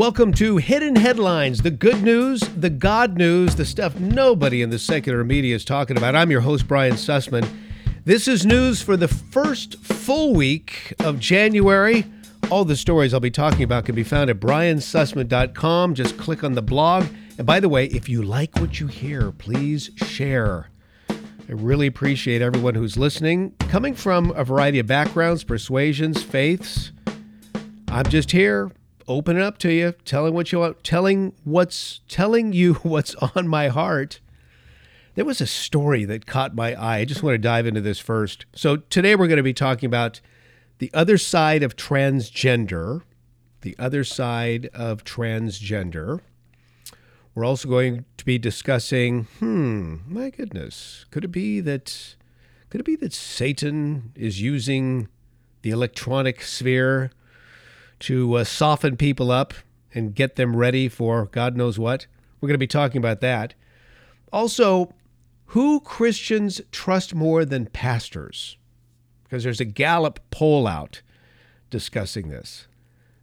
Welcome to Hidden Headlines, the good news, the God news, the stuff nobody in the secular media is talking about. I'm your host, Brian Sussman. This is news for the first full week of January. All the stories I'll be talking about can be found at briansussman.com. Just click on the blog. And by the way, if you like what you hear, please share. I really appreciate everyone who's listening, coming from a variety of backgrounds, persuasions, faiths. I'm just here opening up to you, telling what you want, telling what's telling you what's on my heart. There was a story that caught my eye. I just want to dive into this first. So today we're going to be talking about the other side of transgender, the other side of transgender. We're also going to be discussing, hmm, my goodness, could it be that could it be that Satan is using the electronic sphere to uh, soften people up and get them ready for God knows what? We're going to be talking about that. Also, who Christians trust more than pastors? Because there's a Gallup poll out discussing this.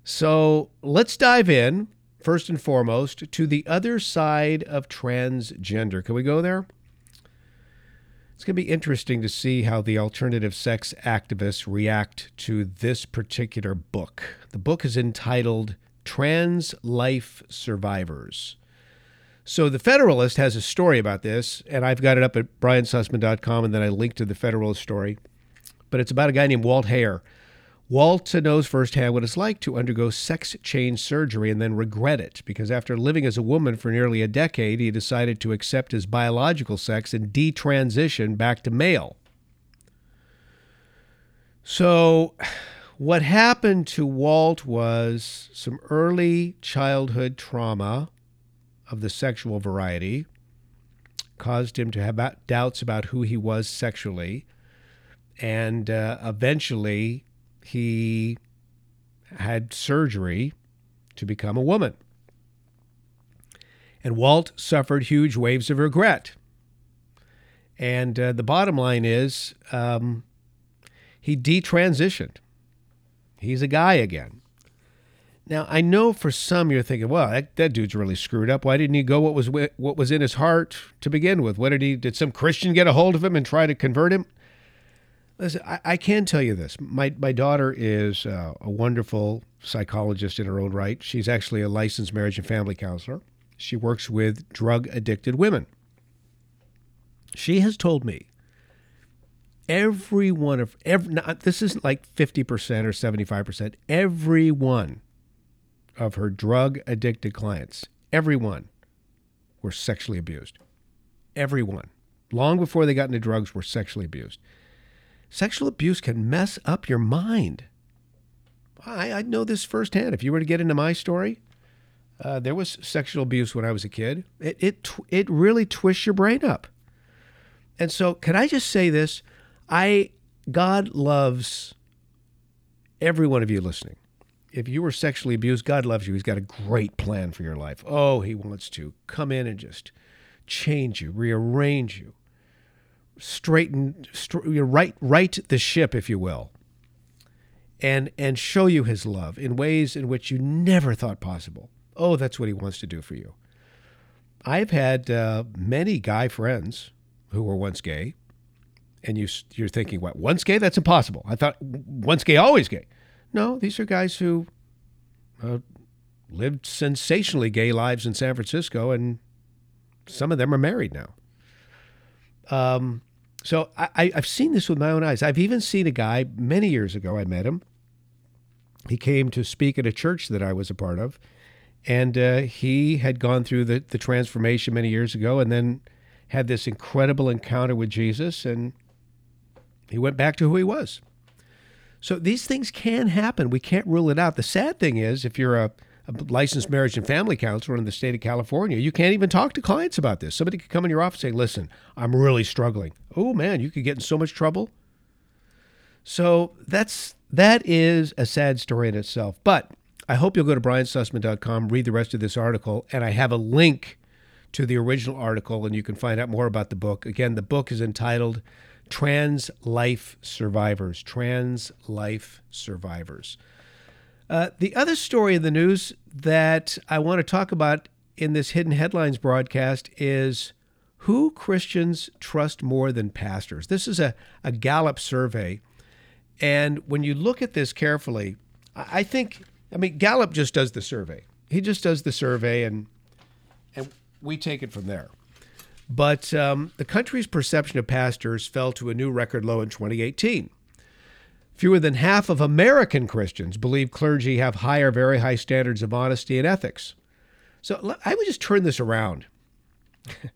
So let's dive in, first and foremost, to the other side of transgender. Can we go there? It's going to be interesting to see how the alternative sex activists react to this particular book. The book is entitled Trans Life Survivors. So the Federalist has a story about this, and I've got it up at briansussman.com, and then I link to the Federalist story. But it's about a guy named Walt Heyer Walt knows firsthand what it's like to undergo sex change surgery and then regret it because after living as a woman for nearly a decade, he decided to accept his biological sex and detransition back to male. So, what happened to Walt was some early childhood trauma of the sexual variety caused him to have doubts about who he was sexually. And uh, eventually, he had surgery to become a woman. And Walt suffered huge waves of regret. And uh, the bottom line is um, he detransitioned. He's a guy again. Now I know for some you're thinking, well, that, that dude's really screwed up. Why didn't he go what was what was in his heart to begin with? What did he? Did some Christian get a hold of him and try to convert him? Listen, I, I, can tell you this. My, my daughter is uh, a wonderful psychologist in her own right. She's actually a licensed marriage and family counselor. She works with drug addicted women. She has told me every one of every not, this is like 50% or 75%, every one of her drug addicted clients, everyone were sexually abused. Everyone. Long before they got into drugs were sexually abused. Sexual abuse can mess up your mind. I, I know this firsthand. If you were to get into my story, uh, there was sexual abuse when I was a kid. It, it, it really twists your brain up. And so, can I just say this? I, God loves every one of you listening. If you were sexually abused, God loves you. He's got a great plan for your life. Oh, He wants to come in and just change you, rearrange you straighten, you right, right the ship, if you will, and and show you His love in ways in which you never thought possible. Oh, that's what He wants to do for you. I've had uh, many guy friends who were once gay, and you you're thinking, what? Once gay? That's impossible. I thought once gay, always gay. No, these are guys who uh, lived sensationally gay lives in San Francisco, and some of them are married now. Um, so I, I've seen this with my own eyes. I've even seen a guy many years ago. I met him. He came to speak at a church that I was a part of, and uh, he had gone through the, the transformation many years ago, and then had this incredible encounter with Jesus, and he went back to who he was. So these things can happen. We can't rule it out. The sad thing is, if you're a licensed marriage and family counselor in the state of California, you can't even talk to clients about this. Somebody could come in your office and say, listen, I'm really struggling. Oh man, you could get in so much trouble. So that's that is a sad story in itself. But I hope you'll go to briansussman.com, read the rest of this article, and I have a link to the original article, and you can find out more about the book. Again, the book is entitled Trans Life Survivors. Trans Life Survivors. Uh, the other story in the news that I want to talk about in this Hidden Headlines broadcast is who Christians trust more than pastors. This is a, a Gallup survey. And when you look at this carefully, I think, I mean, Gallup just does the survey. He just does the survey and, and we take it from there. But um, the country's perception of pastors fell to a new record low in 2018. Fewer than half of American Christians believe clergy have higher, very high standards of honesty and ethics. So I would just turn this around.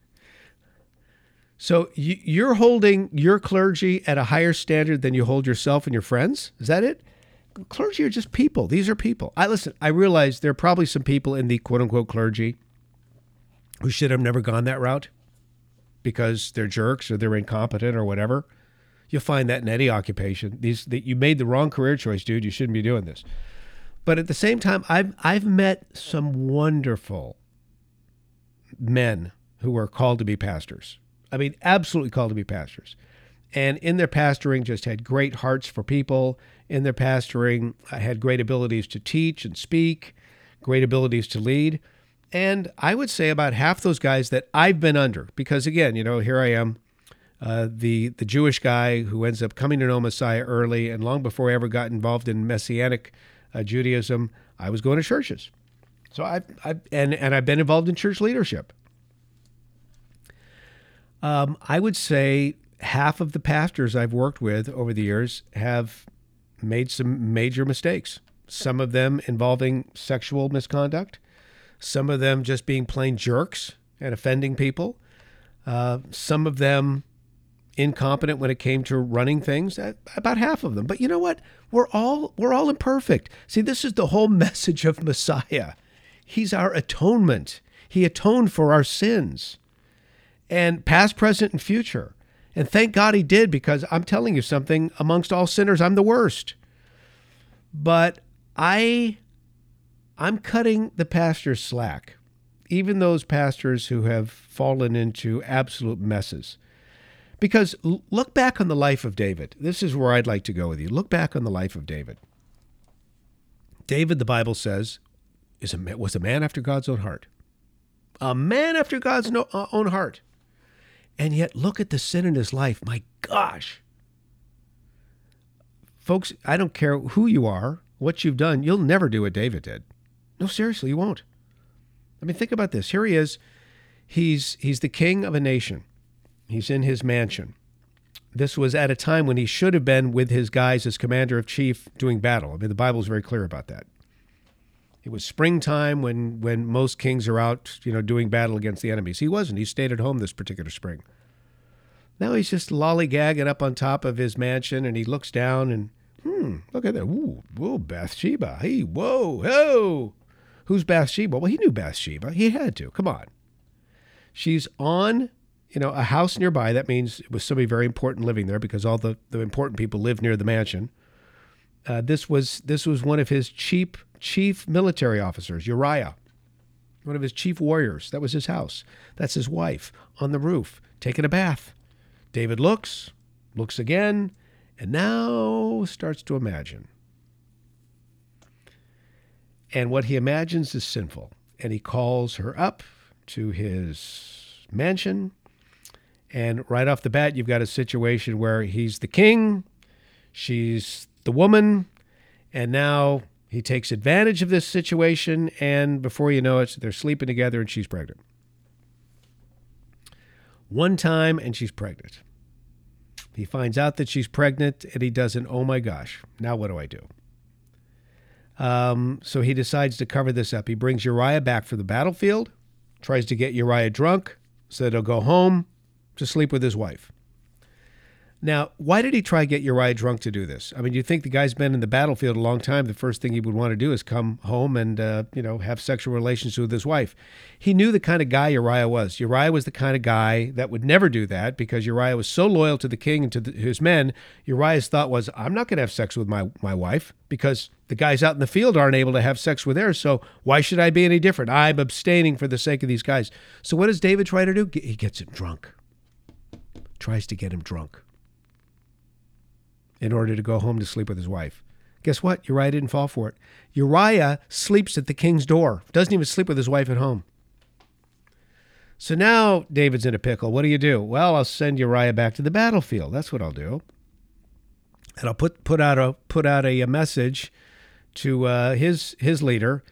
so you're holding your clergy at a higher standard than you hold yourself and your friends? Is that it? Clergy are just people. These are people. I listen, I realize there are probably some people in the quote unquote clergy who should have never gone that route because they're jerks or they're incompetent or whatever. You'll find that in any occupation. These that you made the wrong career choice, dude. You shouldn't be doing this. But at the same time, I've I've met some wonderful men who are called to be pastors. I mean, absolutely called to be pastors. And in their pastoring, just had great hearts for people. In their pastoring, I had great abilities to teach and speak, great abilities to lead. And I would say about half those guys that I've been under, because again, you know, here I am, uh, the the Jewish guy who ends up coming to know Messiah early, and long before I ever got involved in Messianic uh, Judaism, I was going to churches. So I've, I've and and I've been involved in church leadership. Um, I would say half of the pastors I've worked with over the years have made some major mistakes. Some of them involving sexual misconduct, some of them just being plain jerks and offending people. Uh, some of them incompetent when it came to running things about half of them. But you know what? We're all we're all imperfect. See this is the whole message of messiah. He's our atonement. He atoned for our sins and past present and future. And thank god he did because i'm telling you something amongst all sinners i'm the worst. But i i'm cutting the pastors slack even those pastors who have fallen into absolute messes because look back on the life of David. This is where I'd like to go with you. Look back on the life of David. David, the Bible says, is a, was a man after God's own heart. A man after God's no, uh, own heart. And yet, look at the sin in his life. My gosh. Folks, I don't care who you are, what you've done, you'll never do what David did. No, seriously, you won't. I mean, think about this. Here he is. He's, he's the king of a nation. He's in his mansion. This was at a time when he should have been with his guys as commander of chief doing battle. I mean, the Bible is very clear about that. It was springtime when, when most kings are out, you know, doing battle against the enemies. He wasn't. He stayed at home this particular spring. Now he's just lollygagging up on top of his mansion, and he looks down and, hmm, look at that. Ooh, whoa, Bathsheba. Hey, whoa, whoa. Who's Bathsheba? Well, he knew Bathsheba. He had to. Come on. She's on you know, a house nearby. That means it was somebody very important living there because all the, the important people lived near the mansion. Uh, this was this was one of his chief chief military officers, Uriah, one of his chief warriors. That was his house. That's his wife on the roof taking a bath. David looks, looks again, and now starts to imagine. And what he imagines is sinful. And he calls her up to his mansion and right off the bat, you've got a situation where he's the king, she's the woman, and now he takes advantage of this situation. And before you know it, they're sleeping together and she's pregnant. One time, and she's pregnant. He finds out that she's pregnant and he doesn't, oh my gosh, now what do I do? Um, so he decides to cover this up. He brings Uriah back for the battlefield, tries to get Uriah drunk so that he'll go home to sleep with his wife. Now, why did he try to get Uriah drunk to do this? I mean, you think the guy's been in the battlefield a long time. The first thing he would want to do is come home and, uh, you know, have sexual relations with his wife. He knew the kind of guy Uriah was. Uriah was the kind of guy that would never do that because Uriah was so loyal to the king and to the, his men. Uriah's thought was, I'm not going to have sex with my, my wife because the guys out in the field aren't able to have sex with theirs. So why should I be any different? I'm abstaining for the sake of these guys. So what does David try to do? He gets him drunk tries to get him drunk in order to go home to sleep with his wife. Guess what? Uriah didn't fall for it. Uriah sleeps at the king's door, doesn't even sleep with his wife at home. So now David's in a pickle. What do you do? Well, I'll send Uriah back to the battlefield. That's what I'll do. And I'll put put out a put out a, a message to uh, his his leader.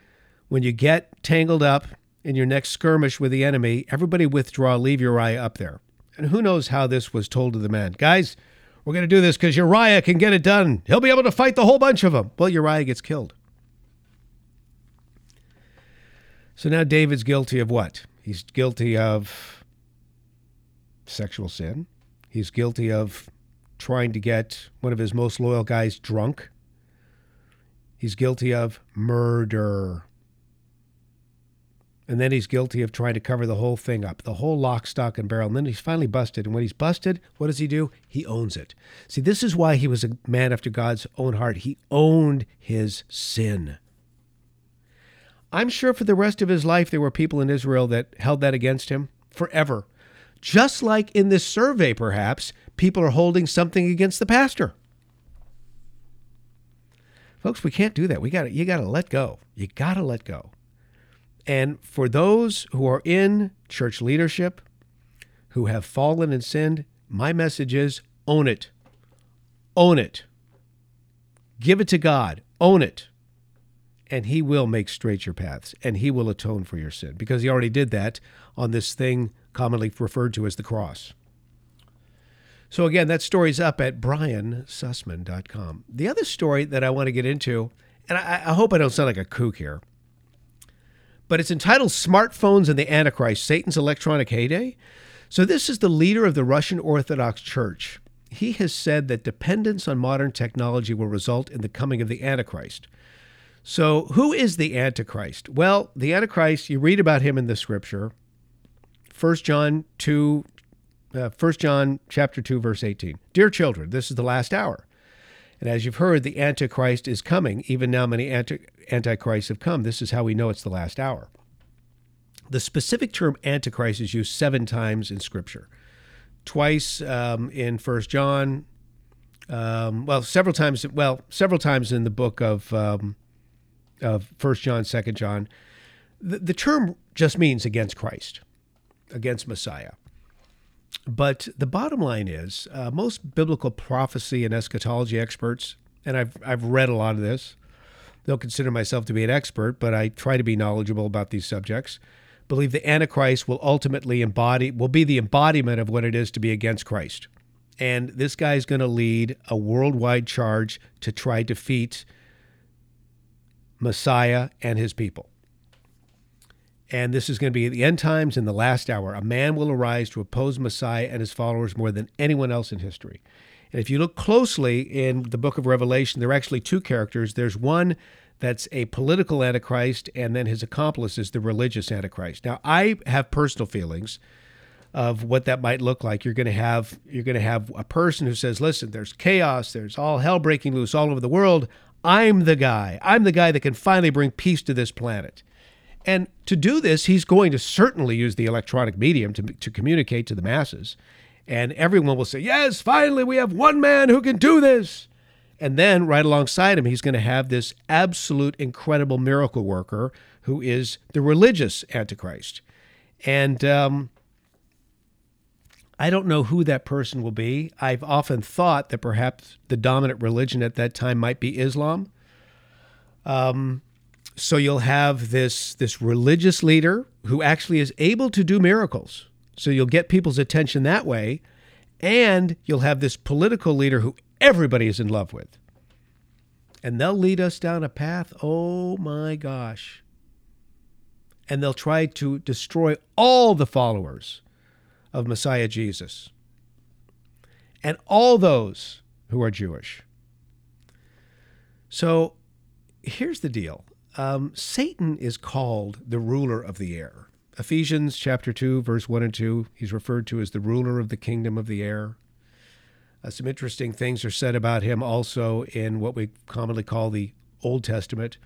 When you get tangled up in your next skirmish with the enemy, everybody withdraw. Leave Uriah up there. And who knows how this was told to the men, guys. We're going to do this because Uriah can get it done. He'll be able to fight the whole bunch of them. Well, Uriah gets killed. So now David's guilty of what? He's guilty of sexual sin. He's guilty of trying to get one of his most loyal guys drunk. He's guilty of murder. And then he's guilty of trying to cover the whole thing up, the whole lock, stock, and barrel. And then he's finally busted. And when he's busted, what does he do? He owns it. See, this is why he was a man after God's own heart. He owned his sin. I'm sure for the rest of his life, there were people in Israel that held that against him forever. Just like in this survey, perhaps, people are holding something against the pastor. Folks, we can't do that. We got you got to let go. You got to let go. And for those who are in church leadership, who have fallen and sinned, my message is own it. Own it. Give it to God. Own it and he will make straight your paths and he will atone for your sin because he already did that on this thing commonly referred to as the cross. So again, that story's up at briansussman.com. The other story that I want to get into, and I, I hope I don't sound like a kook here, but it's entitled Smartphones and the Antichrist, Satan's Electronic Heyday. So this is the leader of the Russian Orthodox Church. He has said that dependence on modern technology will result in the coming of the Antichrist. So, who is the Antichrist? Well, the Antichrist, you read about him in the scripture. 1 John 2, uh, 1 John chapter 2, verse 18. Dear children, this is the last hour. And as you've heard, the Antichrist is coming. Even now, many anti- Antichrists have come. This is how we know it's the last hour. The specific term Antichrist is used seven times in Scripture. Twice um, in First John, um, well, several times, well, several times in the book of um, of First John, Second John. The, the term just means against Christ, against Messiah. But the bottom line is, uh, most biblical prophecy and eschatology experts, and I've I've read a lot of this. they'll consider myself to be an expert, but I try to be knowledgeable about these subjects. Believe the Antichrist will ultimately embody will be the embodiment of what it is to be against Christ, and this guy is going to lead a worldwide charge to try to defeat Messiah and his people. And this is going to be at the end times in the last hour. A man will arise to oppose Messiah and his followers more than anyone else in history. And if you look closely in the book of Revelation, there are actually two characters. There's one that's a political antichrist, and then his accomplice is the religious antichrist. Now, I have personal feelings of what that might look like. You're going to have you're going to have a person who says, "Listen, there's chaos, there's all hell breaking loose all over the world. I'm the guy. I'm the guy that can finally bring peace to this planet. And to do this, he's going to certainly use the electronic medium to, to communicate to the masses. And everyone will say, Yes, finally, we have one man who can do this. And then, right alongside him, he's going to have this absolute incredible miracle worker who is the religious Antichrist. And um, I don't know who that person will be. I've often thought that perhaps the dominant religion at that time might be Islam. Um, so you'll have this this religious leader who actually is able to do miracles. So you'll get people's attention that way, and you'll have this political leader who everybody is in love with. And they'll lead us down a path, oh my gosh. And they'll try to destroy all the followers of Messiah Jesus and all those who are Jewish. So here's the deal um, Satan is called the ruler of the air. Ephesians chapter 2, verse 1 and 2, he's referred to as the ruler of the kingdom of the air. Uh, some interesting things are said about him also in what we commonly call the Old Testament.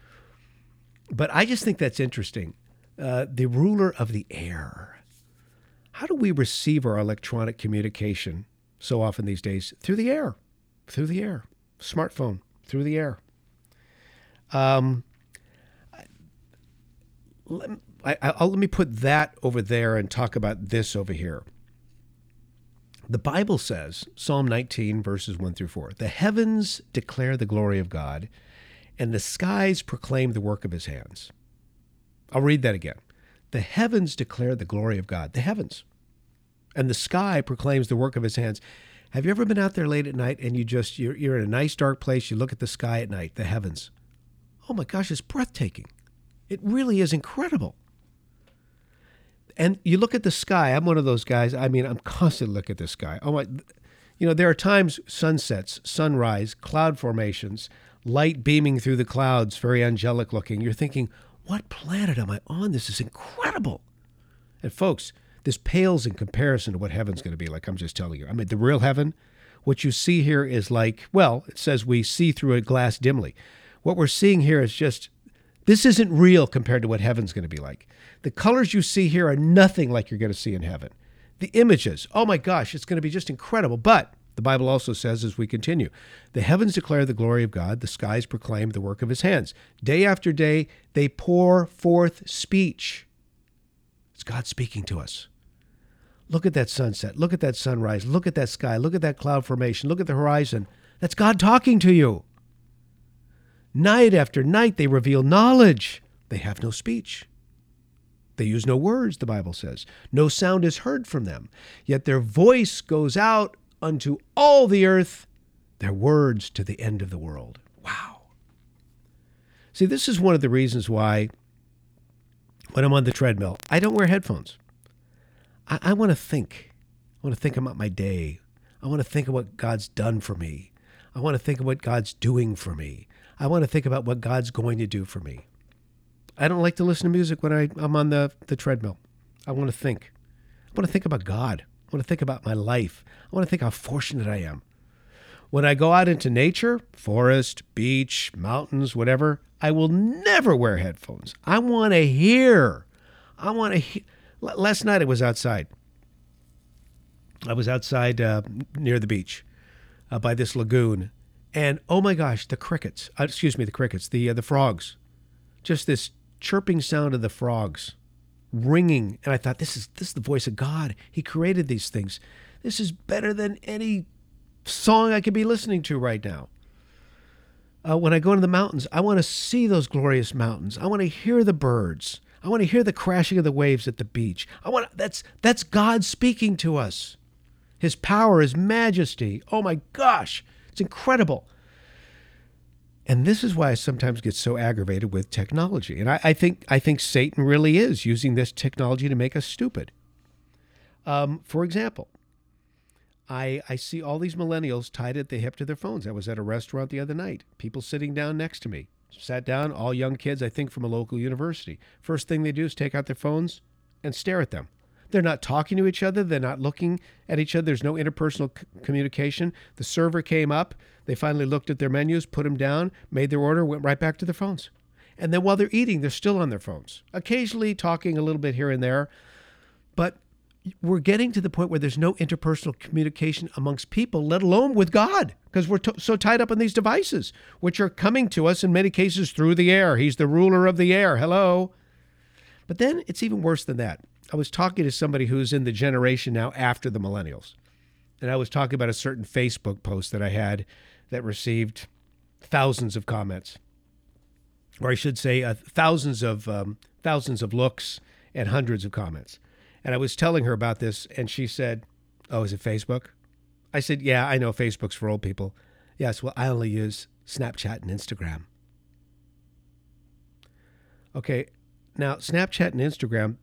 But I just think that's interesting. Uh, the ruler of the air. How do we receive our electronic communication so often these days? Through the air, through the air, smartphone, through the air. Um, let, I, I'll, let me put that over there and talk about this over here. The Bible says, Psalm 19, verses 1 through 4, the heavens declare the glory of God, and the skies proclaim the work of his hands. I'll read that again. The heavens declare the glory of God, the heavens, and the sky proclaims the work of his hands. Have you ever been out there late at night and you just, you're, you're in a nice dark place, you look at the sky at night, the heavens? Oh my gosh, it's breathtaking. It really is incredible and you look at the sky. I'm one of those guys. I mean, I'm constantly looking at the sky. Oh my, you know, there are times sunsets, sunrise, cloud formations, light beaming through the clouds, very angelic looking. You're thinking, what planet am I on? This is incredible. And folks, this pales in comparison to what heaven's going to be like. I'm just telling you. I mean, the real heaven, what you see here is like, well, it says we see through a glass dimly. What we're seeing here is just, this isn't real compared to what heaven's going to be like. The colors you see here are nothing like you're going to see in heaven. The images, oh my gosh, it's going to be just incredible. But the Bible also says as we continue, the heavens declare the glory of God, the skies proclaim the work of his hands. Day after day, they pour forth speech. It's God speaking to us. Look at that sunset. Look at that sunrise. Look at that sky. Look at that cloud formation. Look at the horizon. That's God talking to you. Night after night, they reveal knowledge. They have no speech. They use no words, the Bible says. No sound is heard from them. Yet their voice goes out unto all the earth, their words to the end of the world. Wow. See, this is one of the reasons why when I'm on the treadmill, I don't wear headphones. I, I want to think. I want to think about my day. I want to think of what God's done for me. I want to think of what God's doing for me. I want to think about what God's going to do for me. I don't like to listen to music when I, I'm on the, the treadmill. I want to think. I want to think about God. I want to think about my life. I want to think how fortunate I am. When I go out into nature, forest, beach, mountains, whatever, I will never wear headphones. I want to hear. I want to hear. Last night I was outside. I was outside uh, near the beach uh, by this lagoon. And oh my gosh, the crickets, uh, excuse me, the crickets, the, uh, the frogs, just this chirping sound of the frogs ringing. And i thought this is this is the voice of god. He created these things. This is better than any song i could be listening to right now. Uh, when i go into the mountains i want to see those glorious mountains. I want to hear the birds. I want to hear the crashing of the waves at the beach. I want that's that's god speaking to us. His power his majesty. Oh my gosh it's incredible and this is why I sometimes get so aggravated with technology. And I, I think I think Satan really is using this technology to make us stupid. Um, for example, I, I see all these millennials tied at the hip to their phones. I was at a restaurant the other night. People sitting down next to me. Sat down, all young kids, I think from a local university. First thing they do is take out their phones and stare at them. They're not talking to each other. They're not looking at each other. There's no interpersonal c- communication. The server came up. They finally looked at their menus, put them down, made their order, went right back to their phones. And then while they're eating, they're still on their phones, occasionally talking a little bit here and there. But we're getting to the point where there's no interpersonal communication amongst people, let alone with God, because we're t- so tied up in these devices, which are coming to us in many cases through the air. He's the ruler of the air. Hello. But then it's even worse than that. I was talking to somebody who's in the generation now after the millennials. And I was talking about a certain Facebook post that I had that received thousands of comments, or I should say, uh, thousands of um, thousands of looks and hundreds of comments. And I was telling her about this, and she said, "Oh, is it Facebook?" I said, "Yeah, I know Facebook's for old people." Yes, well, I only use Snapchat and Instagram. Okay, now Snapchat and Instagram,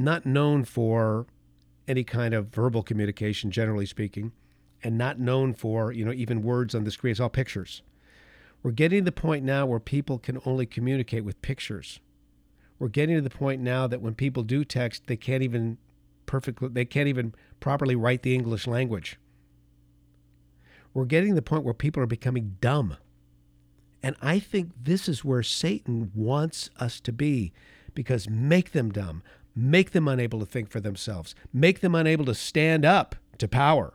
not known for any kind of verbal communication, generally speaking, and not known for, you know, even words on the screen. It's all pictures. We're getting to the point now where people can only communicate with pictures. We're getting to the point now that when people do text, they can't even perfectly they can't even properly write the English language. We're getting to the point where people are becoming dumb. And I think this is where Satan wants us to be because make them dumb, make them unable to think for themselves, make them unable to stand up to power,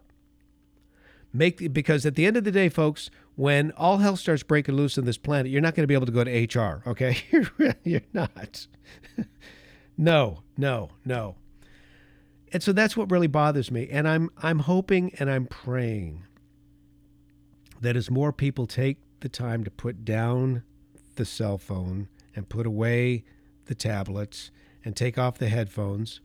Make because at the end of the day, folks, when all hell starts breaking loose on this planet, you're not going to be able to go to HR. Okay, you're not. no, no, no. And so that's what really bothers me. And I'm I'm hoping and I'm praying that as more people take the time to put down the cell phone and put away the tablets and take off the headphones,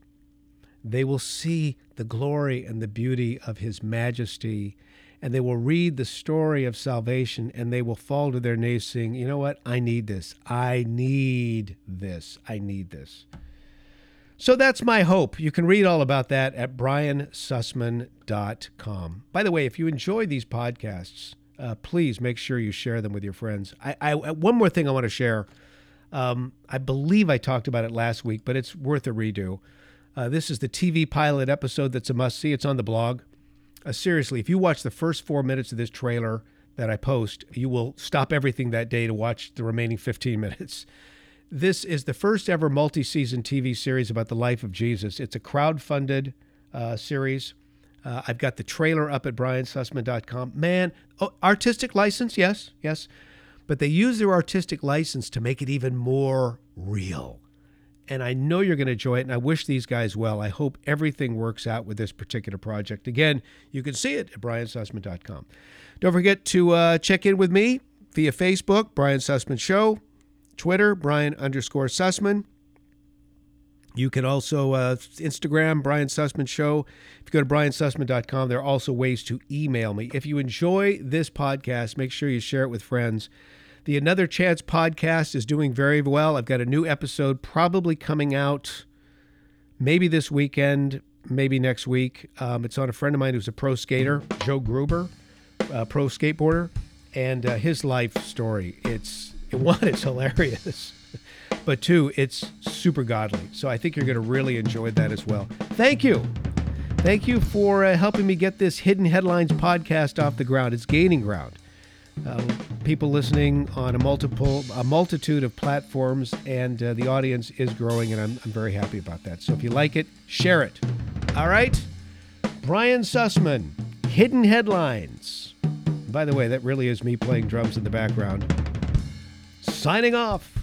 they will see the glory and the beauty of His majesty, and they will read the story of salvation, and they will fall to their knees saying, You know what? I need this. I need this. I need this. So that's my hope. You can read all about that at briansussman.com. By the way, if you enjoy these podcasts, uh, please make sure you share them with your friends. I, I one more thing I want to share. Um, I believe I talked about it last week, but it's worth a redo. Uh, this is the TV pilot episode that's a must see. It's on the blog. Uh, seriously, if you watch the first four minutes of this trailer that I post, you will stop everything that day to watch the remaining 15 minutes. This is the first ever multi season TV series about the life of Jesus. It's a crowd funded uh, series. Uh, I've got the trailer up at briansussman.com. Man, oh, artistic license, yes, yes. But they use their artistic license to make it even more real and I know you're going to enjoy it. And I wish these guys well. I hope everything works out with this particular project. Again, you can see it at briansussman.com. Don't forget to uh, check in with me via Facebook, Brian Sussman Show, Twitter, Brian underscore Sussman. You can also uh, Instagram Brian Sussman Show. If you go to briansussman.com, there are also ways to email me. If you enjoy this podcast, make sure you share it with friends. The Another Chance podcast is doing very well. I've got a new episode probably coming out maybe this weekend, maybe next week. Um, it's on a friend of mine who's a pro skater, Joe Gruber, a pro skateboarder, and uh, his life story. It's one, it's hilarious, but two, it's super godly. So I think you're going to really enjoy that as well. Thank you. Thank you for uh, helping me get this Hidden Headlines podcast off the ground. It's gaining ground uh, people listening on a multiple a multitude of platforms, and uh, the audience is growing, and I'm, I'm very happy about that. So if you like it, share it. All right, Brian Sussman, Hidden Headlines. By the way, that really is me playing drums in the background. Signing off.